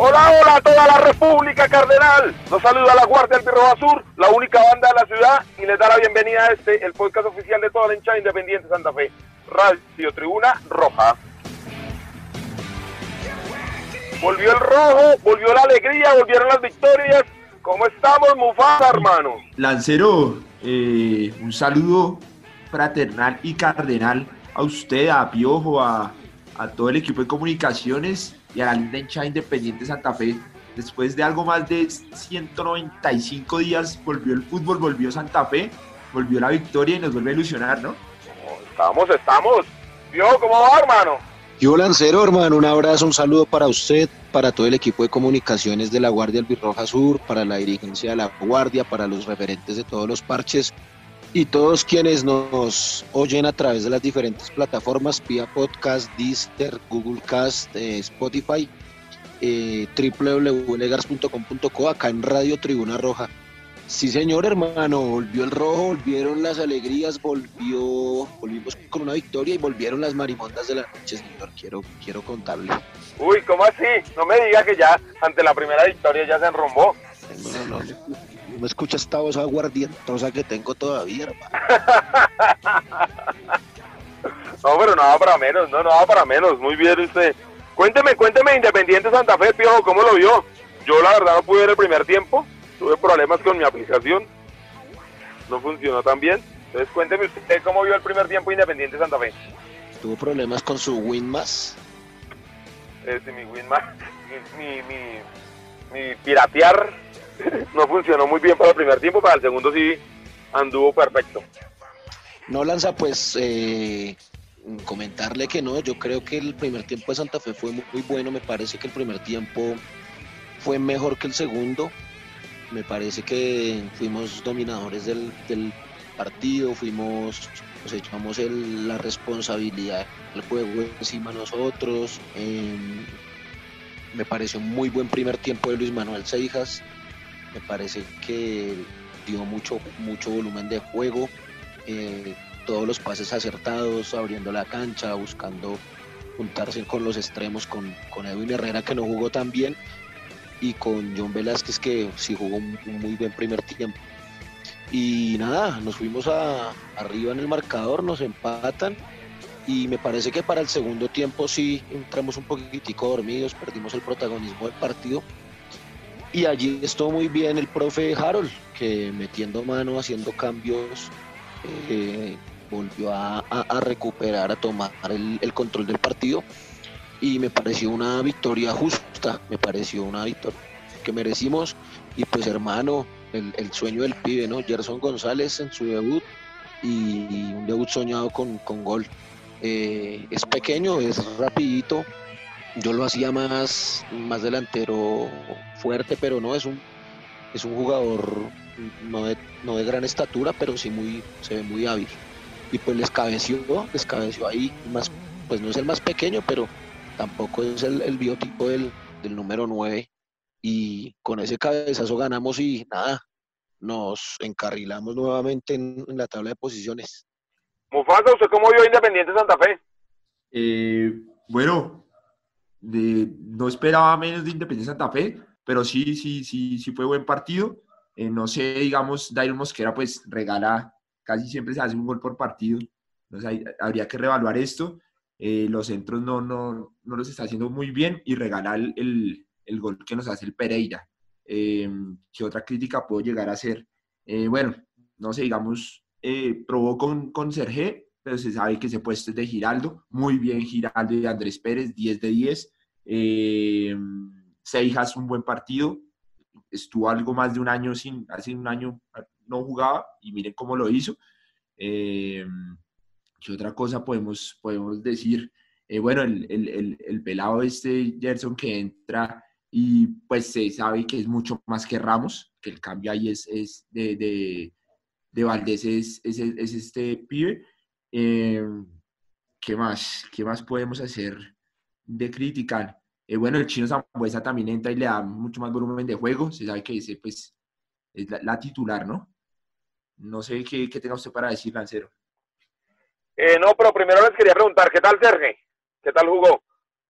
Hola, hola a toda la República Cardenal. Nos saluda la Guardia Roja Sur, la única banda de la ciudad, y les da la bienvenida a este, el podcast oficial de toda la hinchada independiente Santa Fe, Radio Tribuna Roja. Volvió el rojo, volvió la alegría, volvieron las victorias. ¿Cómo estamos, Mufasa, hermano? Lancero, eh, un saludo fraternal y cardenal a usted, a Piojo, a, a todo el equipo de comunicaciones y a la linda hinchada Independiente Santa Fe. Después de algo más de 195 días, volvió el fútbol, volvió Santa Fe, volvió la victoria y nos vuelve a ilusionar, ¿no? Estamos, estamos. ¿Vio cómo va, hermano? Yo, Lancero, hermano, un abrazo, un saludo para usted, para todo el equipo de comunicaciones de la Guardia Albirroja Sur, para la dirigencia de la Guardia, para los referentes de todos los parches y todos quienes nos oyen a través de las diferentes plataformas, vía podcast, Deezer, Google Cast, eh, Spotify, eh, www.legars.com.co, acá en Radio Tribuna Roja. Sí, señor hermano, volvió el rojo, volvieron las alegrías, volvió, volvimos con una victoria y volvieron las marimondas de la noche, señor. Quiero, quiero contarle. Uy, ¿cómo así? No me diga que ya ante la primera victoria ya se enrombó. No, no, no me escucha esta voz aguardientosa que tengo todavía, hermano. no, pero nada para menos, no, nada para menos. Muy bien usted. Cuénteme, cuénteme, Independiente Santa Fe, Piojo, ¿cómo lo vio? Yo la verdad no pude ver el primer tiempo. Tuve problemas con mi aplicación. No funcionó tan bien. Entonces cuénteme usted cómo vio el primer tiempo Independiente Santa Fe. ¿Tuvo problemas con su Winmas? Eh, mi Winmas, mi, mi, mi piratear no funcionó muy bien para el primer tiempo, para el segundo sí anduvo perfecto. No lanza, pues eh, comentarle que no, yo creo que el primer tiempo de Santa Fe fue muy, bueno, me parece que el primer tiempo fue mejor que el segundo, me parece que fuimos dominadores del, partido, fuimos, nos echamos la responsabilidad del juego encima nosotros. Em, me pareció muy buen primer tiempo de Luis Manuel Seijas. Me parece que dio mucho, mucho volumen de juego, eh, todos los pases acertados, abriendo la cancha, buscando juntarse con los extremos, con, con Edwin Herrera que no jugó tan bien y con John Velázquez que sí jugó un, muy buen primer tiempo. Y nada, nos fuimos a, arriba en el marcador, nos empatan y me parece que para el segundo tiempo sí entramos un poquitico dormidos, perdimos el protagonismo del partido y allí estuvo muy bien el profe Harold, que metiendo mano, haciendo cambios, eh, volvió a, recuperar, a tomar el, control del partido. Y me pareció una victoria justa, me pareció una victoria que merecimos. Y pues hermano, el, sueño del pibe, ¿no? Gerson González en su debut y, un debut soñado con, gol. Eh, es pequeño, es rapidito, yo lo hacía más, más delantero fuerte, pero no, es un, es un jugador no de, no de gran estatura, pero sí muy, se ve muy hábil. Y pues les cabeció, les cabeció ahí, más, pues no es el más pequeño, pero tampoco es el, biotipo del, número 9. Y con ese cabezazo ganamos y nada, nos encarrilamos nuevamente en, la tabla de posiciones. Mufasa, ¿usted cómo vio Independiente Santa Fe? Eh, bueno, no esperaba menos de Independiente Santa Fe, pero sí, sí, sí, sí fue buen partido. Eh, no sé, digamos, Dairo Mosquera pues regala, casi siempre se hace un gol por partido. Entonces habría que reevaluar esto. Eh, los centros no, no, no, los está haciendo muy bien y regala el, el, gol que nos hace el Pereira. Eh, ¿Qué otra crítica puedo llegar a hacer? Eh, bueno, no sé, digamos, probó con, con Sergé, se sabe que ese puesto es de Giraldo. Muy bien Giraldo y Andrés Pérez, 10 de 10. Eh, Seijas un buen partido. Estuvo algo más de un año sin, hace un año no jugaba y miren cómo lo hizo. Eh, ¿Qué otra cosa podemos, podemos decir? Eh, bueno, el, el, el, pelado este Gerson que entra y pues se sabe que es mucho más que Ramos, que el cambio ahí es, es de, de, de Valdés, es, es, es, este pibe. Eh, ¿Qué más? ¿Qué más podemos hacer de criticar? Eh, bueno, el chino Zambuesa también entra y le da mucho más volumen de juego. Se sabe que ese, pues, es la, la titular, ¿no? No sé qué, qué tenga usted para decir, Lancero. Eh, no, pero primero les quería preguntar, ¿qué tal Serge? ¿Qué tal jugó?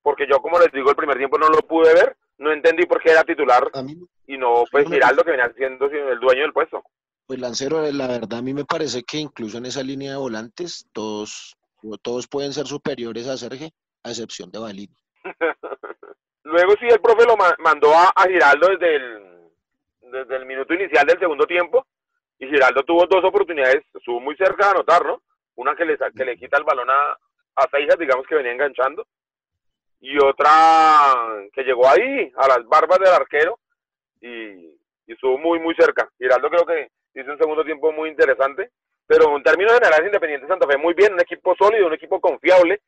Porque yo, como les digo, el primer tiempo no lo pude ver, no entendí por qué era titular A mí, y no, pues, Giraldo, que venía siendo el dueño del puesto. Pues Lancero, la verdad, a mí me parece que incluso en esa línea de volantes, todos, todos pueden ser superiores a Sergio, a excepción de Balín. Luego sí, el profe lo ma- mandó a, a Giraldo desde el, desde el minuto inicial del segundo tiempo y Giraldo tuvo dos oportunidades, estuvo muy cerca de anotar, ¿no? Una que le, que le quita el balón a, a Seijas, digamos que venía enganchando, y otra que llegó ahí, a las barbas del arquero, y, y estuvo muy, muy cerca. Giraldo creo que hizo un segundo tiempo muy interesante, pero en términos generales Independiente Santa Fe muy bien, un equipo sólido, un equipo confiable,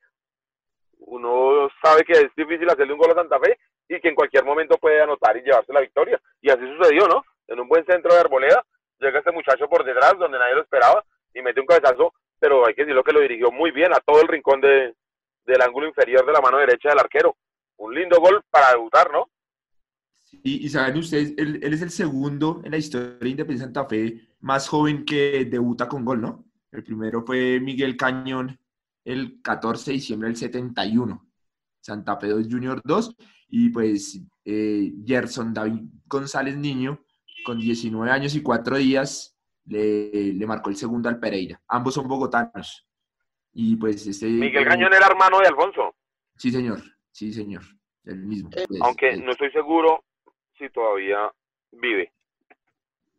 uno sabe que es difícil hacerle un gol a Santa Fe y que en cualquier momento puede anotar y llevarse la victoria. Y así sucedió, ¿no? En un buen centro de arboleda, llega este muchacho por detrás donde nadie lo esperaba y mete un cabezazo, pero hay que decirlo que lo dirigió muy bien a todo el rincón de, del ángulo inferior de la mano derecha del arquero. Un lindo gol para debutar, ¿no? Y, y saben ustedes, él, él es el segundo en la historia de Independiente Santa Fe más joven que debuta con gol, ¿no? El primero fue Miguel Cañón el 14 de diciembre del 71. Santa Fe 2 Junior 2 y pues eh, Gerson David González Niño con 19 años y 4 días le, le marcó el segundo al Pereira. Ambos son bogotanos. Y pues este... Miguel Cañón era hermano de Alfonso, Sí, señor. Sí, señor. El mismo. Pues, aunque eh, no estoy seguro si todavía vive.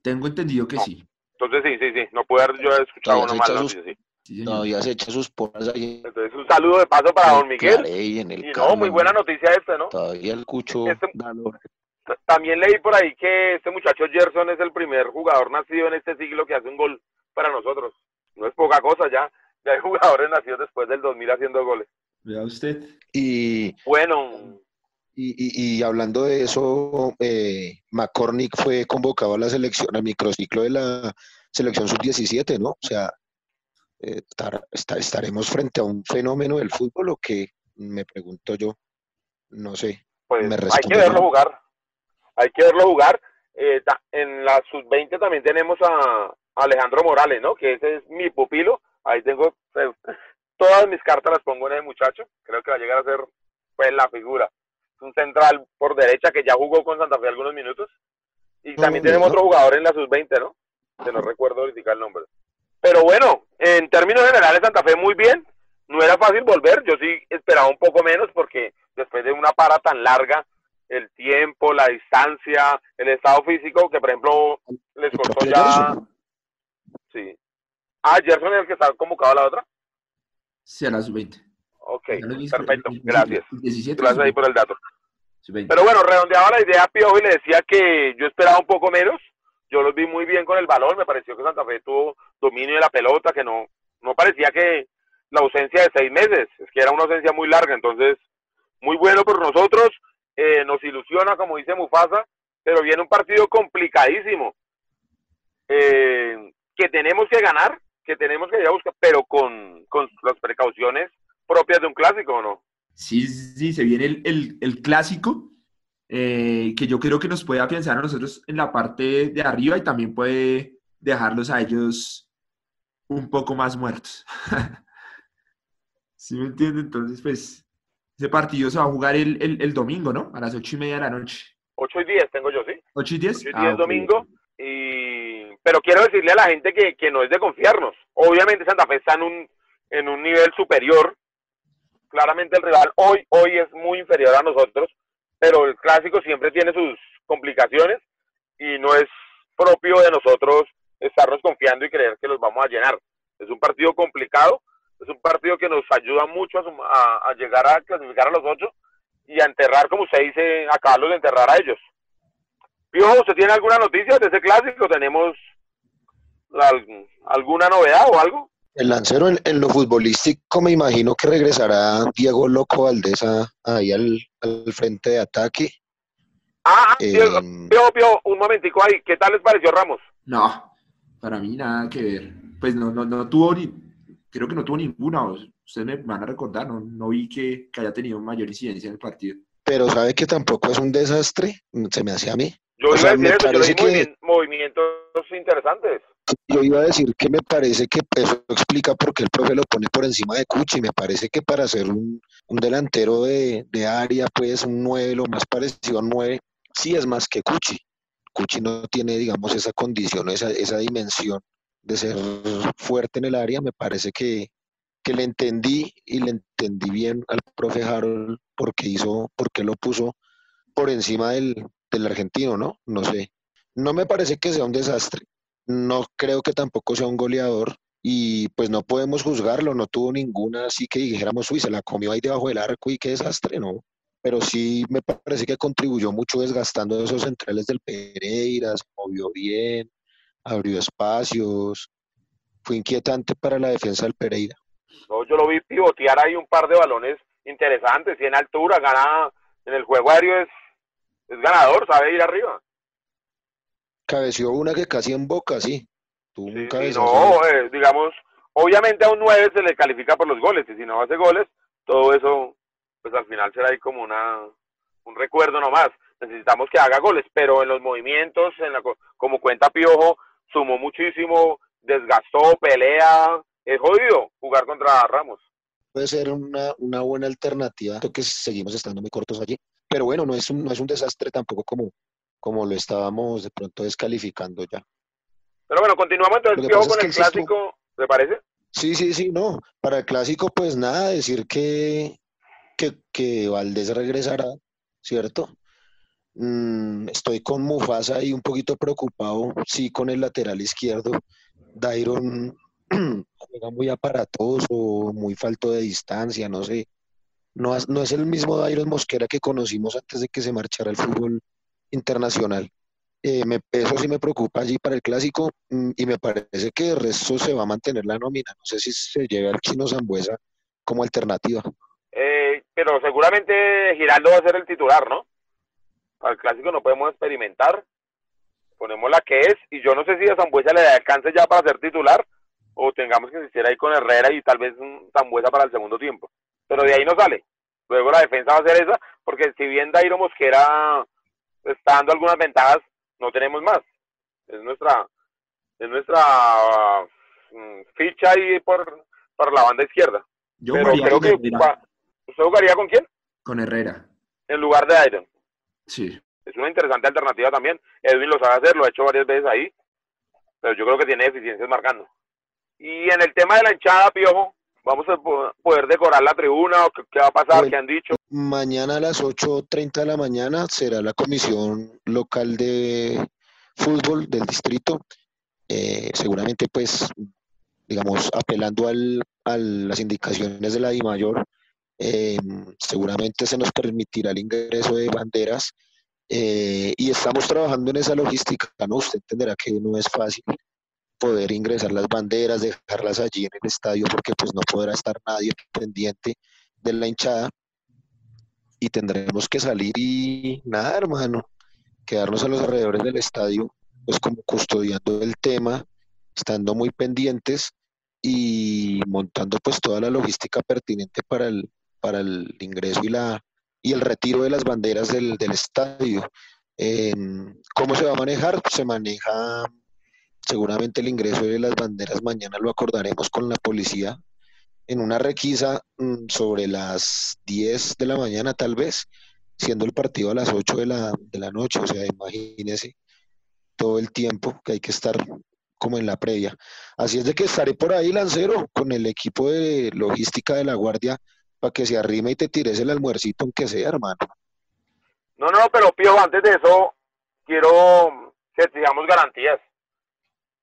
Tengo entendido que No. sí. Entonces sí, sí, sí, no pude haber yo escuchado uno no, sus- sí, sí. Todavía se echa sus porras ahí. Entonces un saludo de paso para don Miguel. Clarey, en el Y no, muy buena noticia esta, ¿no? Todavía el cucho. Este- También leí por ahí que este muchacho Gerson es el primer jugador nacido en este siglo que hace un gol para nosotros. No es poca cosa ya. Ya hay jugadores nacidos después del 2000 haciendo goles. Vea usted. Y, Bueno, y, y- y hablando de eso, eh, McCormick fue convocado a la selección, al microciclo de la selección sub-17, ¿no? O sea, eh, estar- esta- estaremos frente a un fenómeno del fútbol o que me pregunto yo, no sé. pues Me hay que verlo jugar. Hay que verlo jugar. Eh, ta- en la sub-20 también tenemos a Alejandro Morales, ¿no? Que ese es mi pupilo. Ahí tengo eh, todas mis cartas las pongo en el muchacho. Creo que va a llegar a ser pues la figura. Un central por derecha que ya jugó con Santa Fe algunos minutos. Y también tenemos otro jugador en la sub-20, ¿no? Que no recuerdo ahorita el nombre. Pero bueno, en términos generales Santa Fe muy bien. No era fácil volver. Yo sí esperaba un poco menos porque después de una para tan larga, el tiempo, la distancia, el estado físico, que por ejemplo les propio ya. Sí. Ah, Gerson es el que está convocado a la otra. Sí, a la sub-20. Ok, perfecto, gracias. el 17, Gracias ahí por el dato. sub-20. Pero bueno, redondeaba la idea a Piojo y le decía que yo esperaba un poco menos. Yo los vi muy bien con el balón. Me pareció que Santa Fe tuvo dominio de la pelota, que no, no parecía que la ausencia de seis meses, es que era una ausencia muy larga. Entonces, muy bueno por nosotros. eh, nos ilusiona, como dice Mufasa, pero viene un partido complicadísimo. eh, que tenemos que ganar, que tenemos que ir a buscar, pero con, con las precauciones propias de un clásico, ¿o no? Sí, sí, se viene el, el- el clásico, eh, que yo creo que nos puede afianzar a nosotros en la parte de arriba y también puede dejarlos a ellos un poco más muertos. ¿Sí me entiende? Entonces, pues, ese partido se va a jugar el, el- el domingo, ¿no? A las ocho y media de la noche. 8 y 10 tengo yo, ¿sí? ¿Ocho y diez? 8 y Ah, 10 ok. domingo. Y... Pero quiero decirle a la gente que, que no es de confiarnos. Obviamente Santa Fe está en un, en un nivel superior. Claramente el rival hoy, hoy es muy inferior a nosotros, pero el clásico siempre tiene sus complicaciones y no es propio de nosotros estarnos confiando y creer que los vamos a llenar. Es un partido complicado, es un partido que nos ayuda mucho a, a- a llegar a clasificar a los ocho y a enterrar, como usted dice, acabarlos de enterrar a ellos. Piojo, ¿usted tiene alguna noticia de ese clásico? ¿Tenemos alguna novedad o algo? El lancero en, en lo futbolístico me imagino que regresará Diego Loco Valdés a- ahí al, al frente de ataque. Ah, ah, Eh, Piojo, Piojo, Piojo, un momentico ahí. ¿Qué tal les pareció Ramos? No, para mí nada que ver. Pues no, no, no tuvo ni, creo que no tuvo ninguna. Ustedes me van a recordar, no, no vi que, que haya tenido mayor incidencia en el partido. Pero sabe que tampoco es un desastre, se me hace a mí. Yo O iba sea, a decir eso, yo parece vi que- movimi- movimientos interesantes. Yo iba a decir que me parece que eso explica por qué el profe lo pone por encima de Cuchi. Me parece que para ser un, un delantero de, de área, pues un 9, lo más parecido a un 9, sí es más que Cuchi. Cuchi no tiene, digamos, esa condición, esa, esa dimensión de ser fuerte en el área. Me parece que, que le entendí y le entendí bien al profe Harold porque hizo, porque lo puso por encima del, del argentino, ¿no? No sé. No me parece que sea un desastre. No creo que tampoco sea un goleador y pues no podemos juzgarlo, no tuvo ninguna así que dijéramos, uy, se la comió ahí debajo del arco y qué desastre, ¿no? Pero sí me parece que contribuyó mucho desgastando esos centrales del Pereira, se movió bien, abrió espacios, fue inquietante para la defensa del Pereira. No, yo lo vi pivotear ahí un par de balones interesantes y en altura, gana en el juego aéreo es, es ganador, sabe ir arriba. Cabeció una que casi en boca, sí. Tuvo Sí, un sí, cabezazo. no, eh, digamos, obviamente a un 9 se le califica por los goles y si no hace goles, todo eso, pues al final será ahí como una un recuerdo nomás. Necesitamos que haga goles, pero en los movimientos, en la, co- como cuenta Piojo, sumó muchísimo, desgastó, pelea, es jodido jugar contra Ramos. puede ser una, una buena alternativa, creo que seguimos estando muy cortos allí, pero bueno, no es un, no es un desastre tampoco como, como lo estábamos de pronto descalificando ya. Pero bueno, continuamos entonces Piojo con el el clásico, ¿te parece? Sí, sí, sí, no, para el clásico pues nada, decir que, que, que Valdés regresará, ¿cierto? Mm, estoy con Mufasa y un poquito preocupado, sí, con el lateral izquierdo. Dairon juega muy aparatoso, muy falto de distancia, no sé. No, es- no es el mismo Dairon Mosquera que conocimos antes de que se marchara al fútbol internacional. Eh, me- eso sí me preocupa allí para el clásico mm, y me parece que el resto se va a mantener la nómina. No sé si se lleve al chino Zambuesa como alternativa. Eh, pero seguramente Giraldo va a ser el titular, ¿no? Para el clásico no podemos experimentar. Ponemos la que es, y yo no sé si a Zambuesa le alcance ya para ser titular, o tengamos que insistir ahí con Herrera y tal vez un Zambuesa para el segundo tiempo. Pero de ahí no sale. Luego la defensa va a ser esa, porque si bien Dairo Mosquera está dando algunas ventajas, no tenemos más. Es nuestra, es nuestra mm, ficha ahí por, por la banda izquierda. Yo Pero creo que Herrera. ¿Usted jugaría con quién? Con Herrera, En lugar de Iron. sí. Es una interesante alternativa también. Edwin lo sabe hacer, lo ha hecho varias veces ahí. Pero yo creo que tiene deficiencias marcando. Y en el tema de la hinchada, Piojo, ¿vamos a po- poder decorar la tribuna? ¿O qué, qué va a pasar? Bueno. ¿Qué han dicho? Mañana a las 8.30 de la mañana será la comisión local de fútbol del distrito. Eh, seguramente, pues, digamos, apelando al, a las indicaciones de la DIMAYOR, eh, seguramente se nos permitirá el ingreso de banderas eh, y estamos trabajando en esa logística, ¿no? Usted entenderá que no es fácil poder ingresar las banderas, dejarlas allí en el estadio, porque pues no podrá estar nadie pendiente de la hinchada y tendremos que salir y nada, hermano, quedarnos a los alrededores del estadio, pues como custodiando el tema, estando muy pendientes y montando pues toda la logística pertinente para el, para el ingreso y la y el retiro de las banderas del, del estadio. Eh, ¿Cómo se va a manejar? Se maneja seguramente el ingreso de las banderas, mañana lo acordaremos con la policía en una requisa mm, sobre las 10 de la mañana tal vez, siendo el partido a las 8 de la, de la noche, o sea, imagínese todo el tiempo que hay que estar como en la previa. Así es de que estaré por ahí, Lancero, con el equipo de logística de la Guardia, para que se arrime y te tires el almuercito, aunque sea, hermano. No, no, pero Piojo, antes de eso, quiero que exijamos garantías.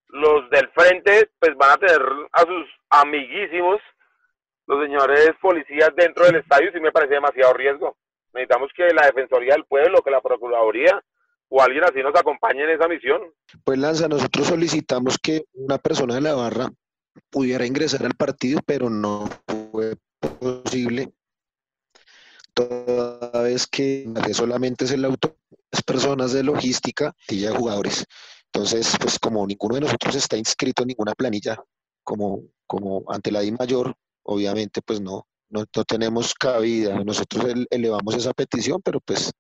Los del frente, pues van a tener a sus amiguísimos, los señores policías dentro del estadio, sí me parece demasiado riesgo. Necesitamos que la Defensoría del Pueblo, que la Procuraduría o alguien así nos acompañe en esa misión. Pues Lanza, nosotros solicitamos que una persona de la barra pudiera ingresar al partido, pero no fue posible, toda vez que solamente es el auto, las personas de logística y ya jugadores. Entonces, pues como ninguno de nosotros está inscrito en ninguna planilla como como ante la Di Mayor, obviamente pues no, no, tenemos cabida. Nosotros elevamos esa petición, pero pues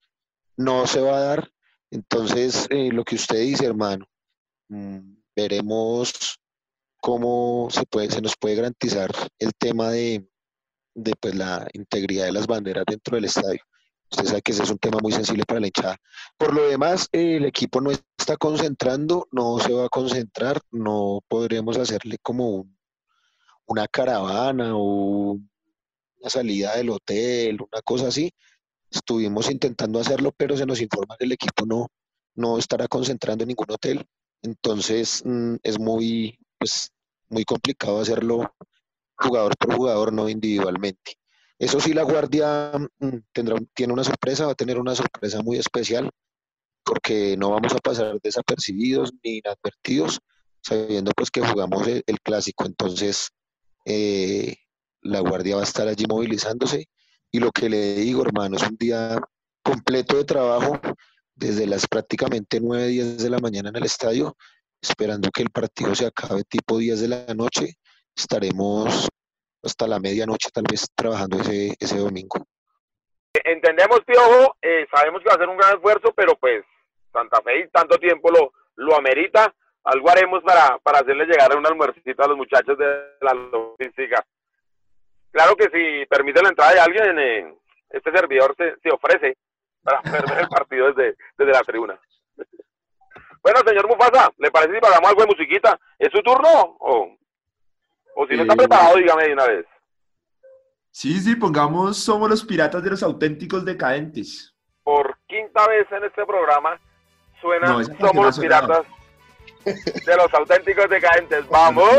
no se va a dar. Entonces, eh, lo que usted dice, hermano, mm, veremos cómo se, puede, se nos puede garantizar el tema de, de pues, la integridad de las banderas dentro del estadio. Usted sabe que ese es un tema muy sensible para la hinchada. Por lo demás, el equipo no está concentrando, no se va a concentrar, no podremos hacerle como una caravana o una salida del hotel, una cosa así. Estuvimos intentando hacerlo, pero se nos informa que el equipo no, no estará concentrando en ningún hotel. Entonces mm, es muy, pues, muy complicado hacerlo jugador por jugador, no individualmente. Eso sí, la Guardia mm, tendrá, tiene una sorpresa, va a tener una sorpresa muy especial, porque no vamos a pasar desapercibidos ni inadvertidos, sabiendo pues que jugamos el, clásico. Entonces, eh, la Guardia va a estar allí movilizándose. Y lo que le digo, hermano, es un día completo de trabajo, desde las prácticamente 9, 10 de la mañana en el estadio, esperando que el partido se acabe tipo 10 de la noche. Estaremos hasta la medianoche tal vez trabajando ese, ese domingo. Entendemos, Piojo, eh, sabemos que va a ser un gran esfuerzo, pero pues Santa Fe y tanto tiempo lo, lo amerita. Algo haremos para, para hacerle llegar un almuercito a los muchachos de la logística. Claro que si permite la entrada de alguien, eh, este servidor se, se ofrece para ver el partido desde, desde la tribuna. Bueno, señor Mufasa, ¿le parece si pagamos algo de musiquita? ¿Es su turno? ¿O, o si no está preparado, dígame de una vez? Sí, sí, pongamos Somos los Piratas de los Auténticos Decadentes. Por quinta vez en este programa suena Somos los Piratas de los Auténticos Decadentes. ¡Vamos!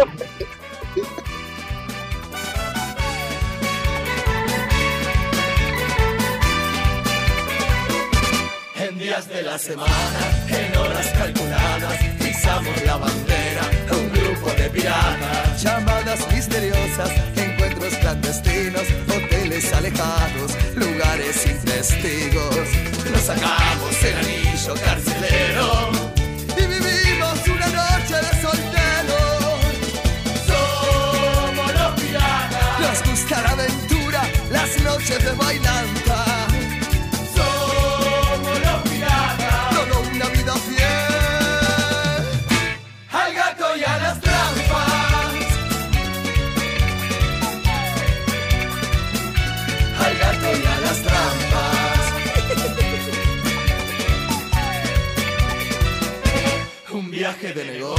En días de la semana, en horas calculadas, pisamos la bandera, de piratas. Llamadas misteriosas, encuentros clandestinos, hoteles alejados, lugares sin testigos. Nos sacamos el anillo carcelero y vivimos una noche de solteros. Somos los piratas. Nos gusta la aventura, las noches de bailanta. Viaje de negocio,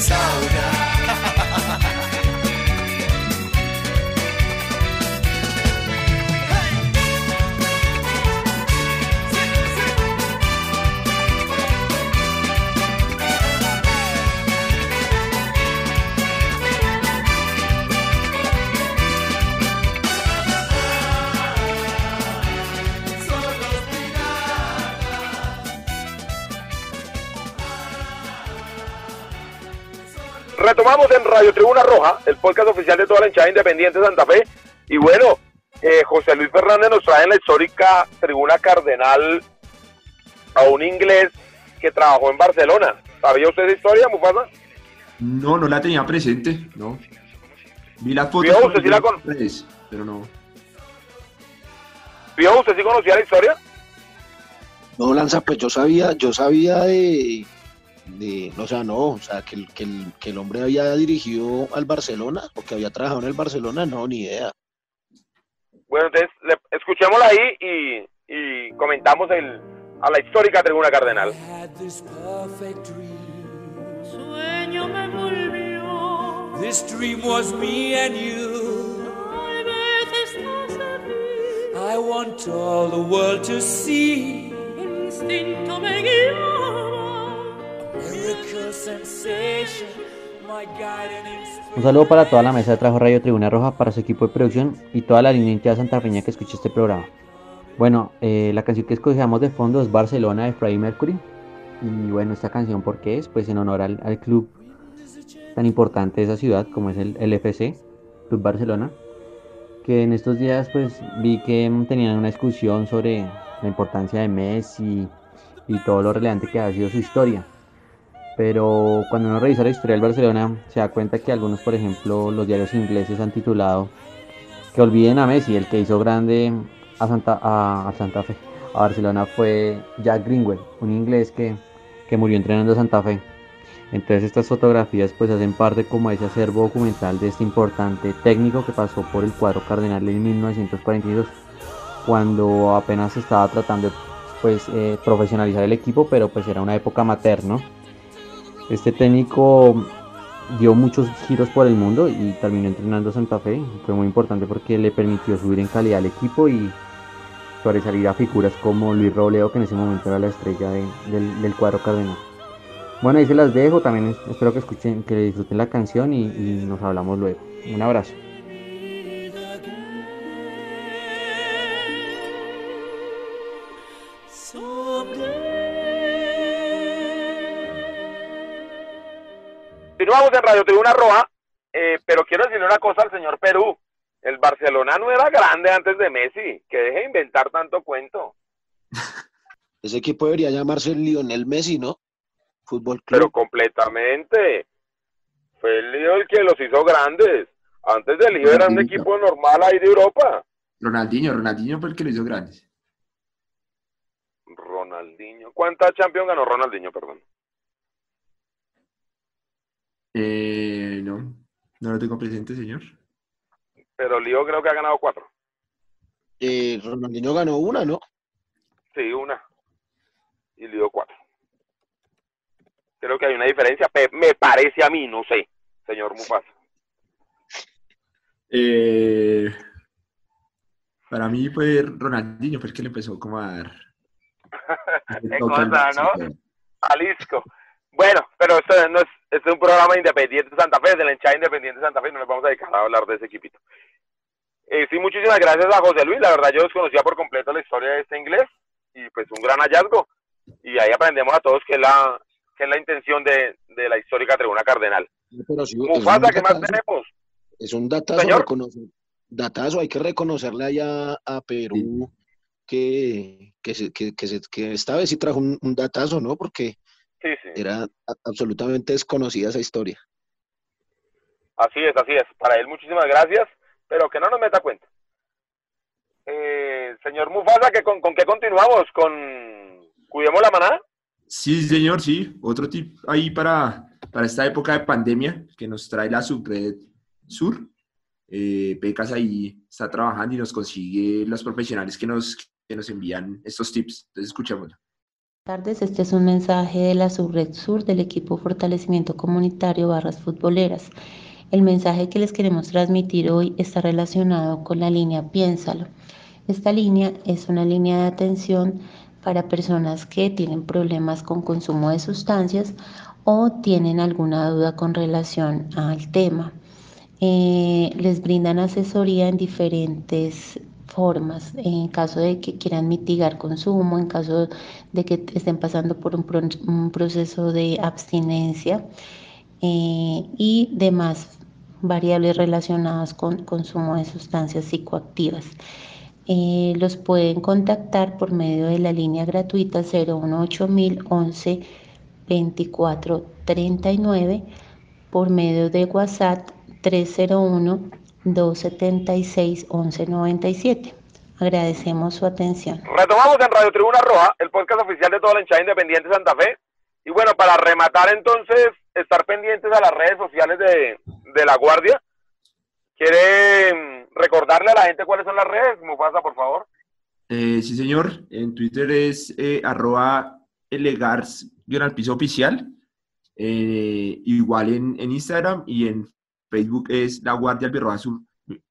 sauna. Retomamos en Radio Tribuna Roja, el podcast oficial de toda la hinchada independiente de Santa Fe. Y bueno, eh, José Luis Fernández nos trae en la histórica Tribuna Cardenal a un inglés que trabajó en Barcelona. ¿Sabía usted esa historia, Mufasa? No, no la tenía presente, no. Vi las fotos. usted sí la con... pero no. ¿Vio usted sí conocía la historia? No, Lanza, pues yo sabía, yo sabía de de, o sea, no, o sea, que, que, el, que el hombre había dirigido al Barcelona o que había trabajado en el Barcelona, no, ni idea. Bueno, entonces escuchémosla ahí y, y comentamos el, a la histórica tribuna cardenal. Sueño me volvió. This dream was me and you. Tal vez estás aquí. I want all the world to see. Instinto me guiaba, Un saludo para toda la mesa de trabajo Radio Tribuna Roja, para su equipo de producción y toda la línea hinchada santafeña que escucha este programa. Bueno, eh, la canción que escogemos de fondo es Barcelona de Freddie Mercury. Y bueno, esta canción, ¿por qué es? Pues en honor al, club tan importante de esa ciudad como es el LFC, Club Barcelona. Que en estos días pues vi que tenían una discusión sobre la importancia de Messi y todo lo relevante que ha sido su historia. Pero cuando uno revisa la historia del Barcelona, se da cuenta que algunos, por ejemplo, los diarios ingleses han titulado que olviden a Messi, el que hizo grande a Santa, a, Santa Fe, a Barcelona fue Jack Greenwell, un inglés que, que murió entrenando a Santa Fe. Entonces estas fotografías pues hacen parte como ese acervo documental de este importante técnico que pasó por el cuadro cardenal en 1942, cuando apenas estaba tratando pues eh, profesionalizar el equipo, pero pues era una época amateur, ¿no? Este técnico dio muchos giros por el mundo y terminó entrenando a Santa Fe. Fue muy importante porque le permitió subir en calidad al equipo y sobresalir a figuras como Luis Robledo, que en ese momento era la estrella de- del, cuadro cardenal. Bueno, ahí se las dejo. También es- espero que escuchen, que disfruten la canción y nos hablamos luego. Un abrazo. Continuamos en Radio Tribuna Roja, eh, pero quiero decirle una cosa al señor Perú. El Barcelona no era grande antes de Messi, que deje de inventar tanto cuento. Ese equipo debería llamarse Lionel Messi, ¿no? Fútbol Pero Club. completamente. Fue el lío el que los hizo grandes. Antes del lío era un equipo normal ahí de Europa. Ronaldinho, Ronaldinho fue el que lo hizo grandes. Ronaldinho. ¿Cuántas Champions ganó Ronaldinho, perdón? Eh, no, no lo tengo presente, señor. Pero Lío creo que ha ganado cuatro. Eh, Ronaldinho ganó una, ¿no? Sí, una. Y Lío cuatro. Creo que hay una diferencia. Me parece a mí, no sé, señor Mufasa. Eh, para mí fue Ronaldinho, fue el que le empezó como a dar. Qué cosa, ¿no? Jalisco. Bueno, pero esto no es, este es un programa independiente de Santa Fe, de la hinchada independiente de Santa Fe, no nos vamos a dedicar a hablar de ese equipito. Eh, sí, muchísimas gracias a José Luis, la verdad yo desconocía por completo la historia de este inglés y pues un gran hallazgo. Y ahí aprendemos a todos que es la, que es la intención de, de la histórica tribuna cardenal. Pero sí, un Mufasa, ¿qué más datazo, tenemos? Es un datazo, Señor. reconocer- datazo, hay que reconocerle allá a Perú que, que, se- que, que se- que esta vez sí trajo un, un datazo, ¿no? Porque Sí, sí. era absolutamente desconocida esa historia. Así es, así es. Para él muchísimas gracias, pero que no nos meta cuenta. Eh, señor Mufasa, ¿qué, con, ¿con qué continuamos? ¿Con Cuidemos la manada? Sí, señor, sí. Otro tip ahí para, para esta época de pandemia que nos trae la subred Sur. Eh, Pecas ahí está trabajando y nos consigue los profesionales que nos, que nos envían estos tips. Entonces, escuchémoslo. Tardes, este es un mensaje de la Subred Sur del equipo Fortalecimiento Comunitario Barras Futboleras. El mensaje que les queremos transmitir hoy está relacionado con la línea Piénsalo. Esta línea es una línea de atención para personas que tienen problemas con consumo de sustancias o tienen alguna duda con relación al tema. Eh, les brindan asesoría en diferentes formas, en caso de que quieran mitigar consumo, en caso de que estén pasando por un, pro- un proceso de abstinencia eh, y demás variables relacionadas con consumo de sustancias psicoactivas. Eh, los pueden contactar por medio de la línea gratuita 018011 2439 por medio de WhatsApp 301 276 1197. Agradecemos su atención. Retomamos en Radio Tribuna Roja, el podcast oficial de toda la hinchada independiente de Santa Fe. Y bueno, para rematar entonces, estar pendientes a las redes sociales de, de La Guardia. ¿Quiere mm, recordarle a la gente cuáles son las redes? Mufasa, por favor. Eh, sí, señor. En Twitter es eh, arroba elegars al piso oficial. Eh, igual en, en Instagram y en Facebook es La Guardia Albirroja Azul,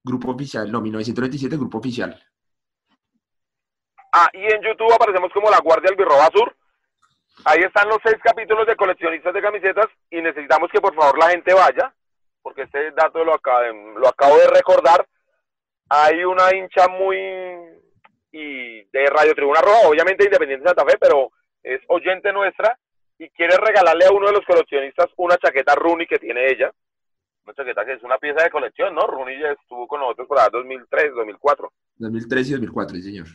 Grupo Oficial, no, 1997, Grupo Oficial. Ah, y en YouTube aparecemos como La Guardia Albirroba Sur. Ahí están los seis capítulos de coleccionistas de camisetas y necesitamos que por favor la gente vaya, porque este dato lo acabo, lo acabo de recordar. Hay una hincha muy y de Radio Tribuna Roja, obviamente Independiente Santa Fe, pero es oyente nuestra y quiere regalarle a uno de los coleccionistas una chaqueta Rooney que tiene ella. Una chaqueta que es una pieza de colección, ¿no? Ya estuvo con nosotros por allá 2003, 2004. 2003 y 2004, sí, señor.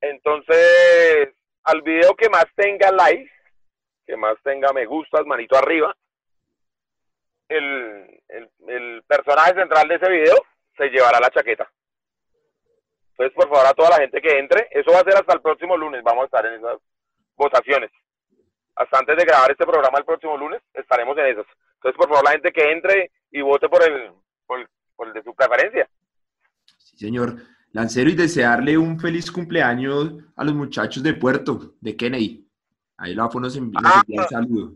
Entonces, al video que más tenga likes, que más tenga me gustas, manito arriba, el, el, el personaje central de ese video se llevará la chaqueta. Entonces, por favor, a toda la gente que entre, eso va a ser hasta el próximo lunes, vamos a estar en esas votaciones. Hasta antes de grabar este programa el próximo lunes, estaremos en esas. Entonces, por favor, la gente que entre y vote por el, por el, por el de su preferencia. Sí, señor. Lancero y desearle un feliz cumpleaños a los muchachos de Puerto, de Kennedy. Ahí la nos, envi nos Ah. envía el saludo.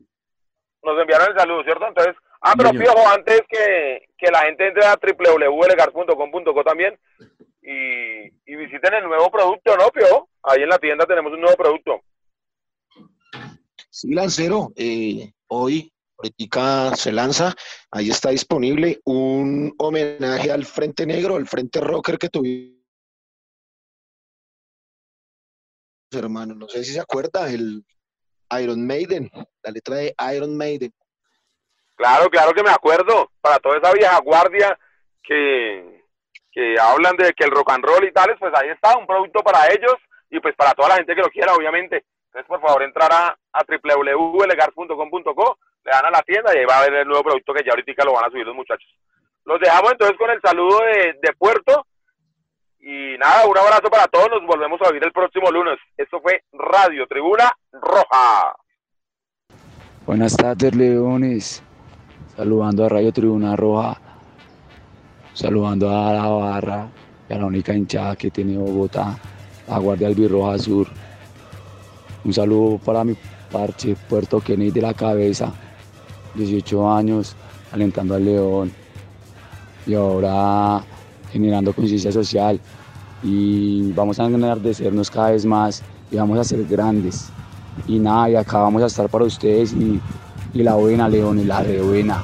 Nos enviaron el saludo, ¿cierto? Entonces, ah, Sí, pero señor. fijo, antes que, que la gente entre a www.legar.com.co también y, y visiten el nuevo producto, ¿no, Pio? Ahí en la tienda tenemos un nuevo producto. Sí, Lancero, eh, hoy, ahorita se lanza, ahí está disponible un homenaje al Frente Negro, al Frente Rocker que tuvimos. Hermano, no sé si se acuerda, el Iron Maiden, la letra de Iron Maiden. Claro, claro que me acuerdo. Para toda esa vieja guardia que, que hablan de que el rock and roll y tales, pues ahí está, un producto para ellos y pues para toda la gente que lo quiera, obviamente. Entonces, por favor, entrar a, a www.legar.com.co, le dan a la tienda y ahí va a ver el nuevo producto que ya ahorita lo van a subir los muchachos. Los dejamos entonces con el saludo de, Puerto. Y nada, un abrazo para todos. Nos volvemos a oír el próximo lunes. Esto fue Radio Tribuna Roja. Buenas tardes, Leones. Saludando a Radio Tribuna Roja. Saludando a la barra y a la única hinchada que tiene Bogotá, la Guardia Albirroja Sur. Un saludo para mi parche, Puerto Kennedy de la cabeza. 18 años, alentando al León. Y ahora generando conciencia social. Y vamos a enardecernos cada vez más y vamos a ser grandes. Y nada, y acá vamos a estar para ustedes y, y la buena, León, y la de buena.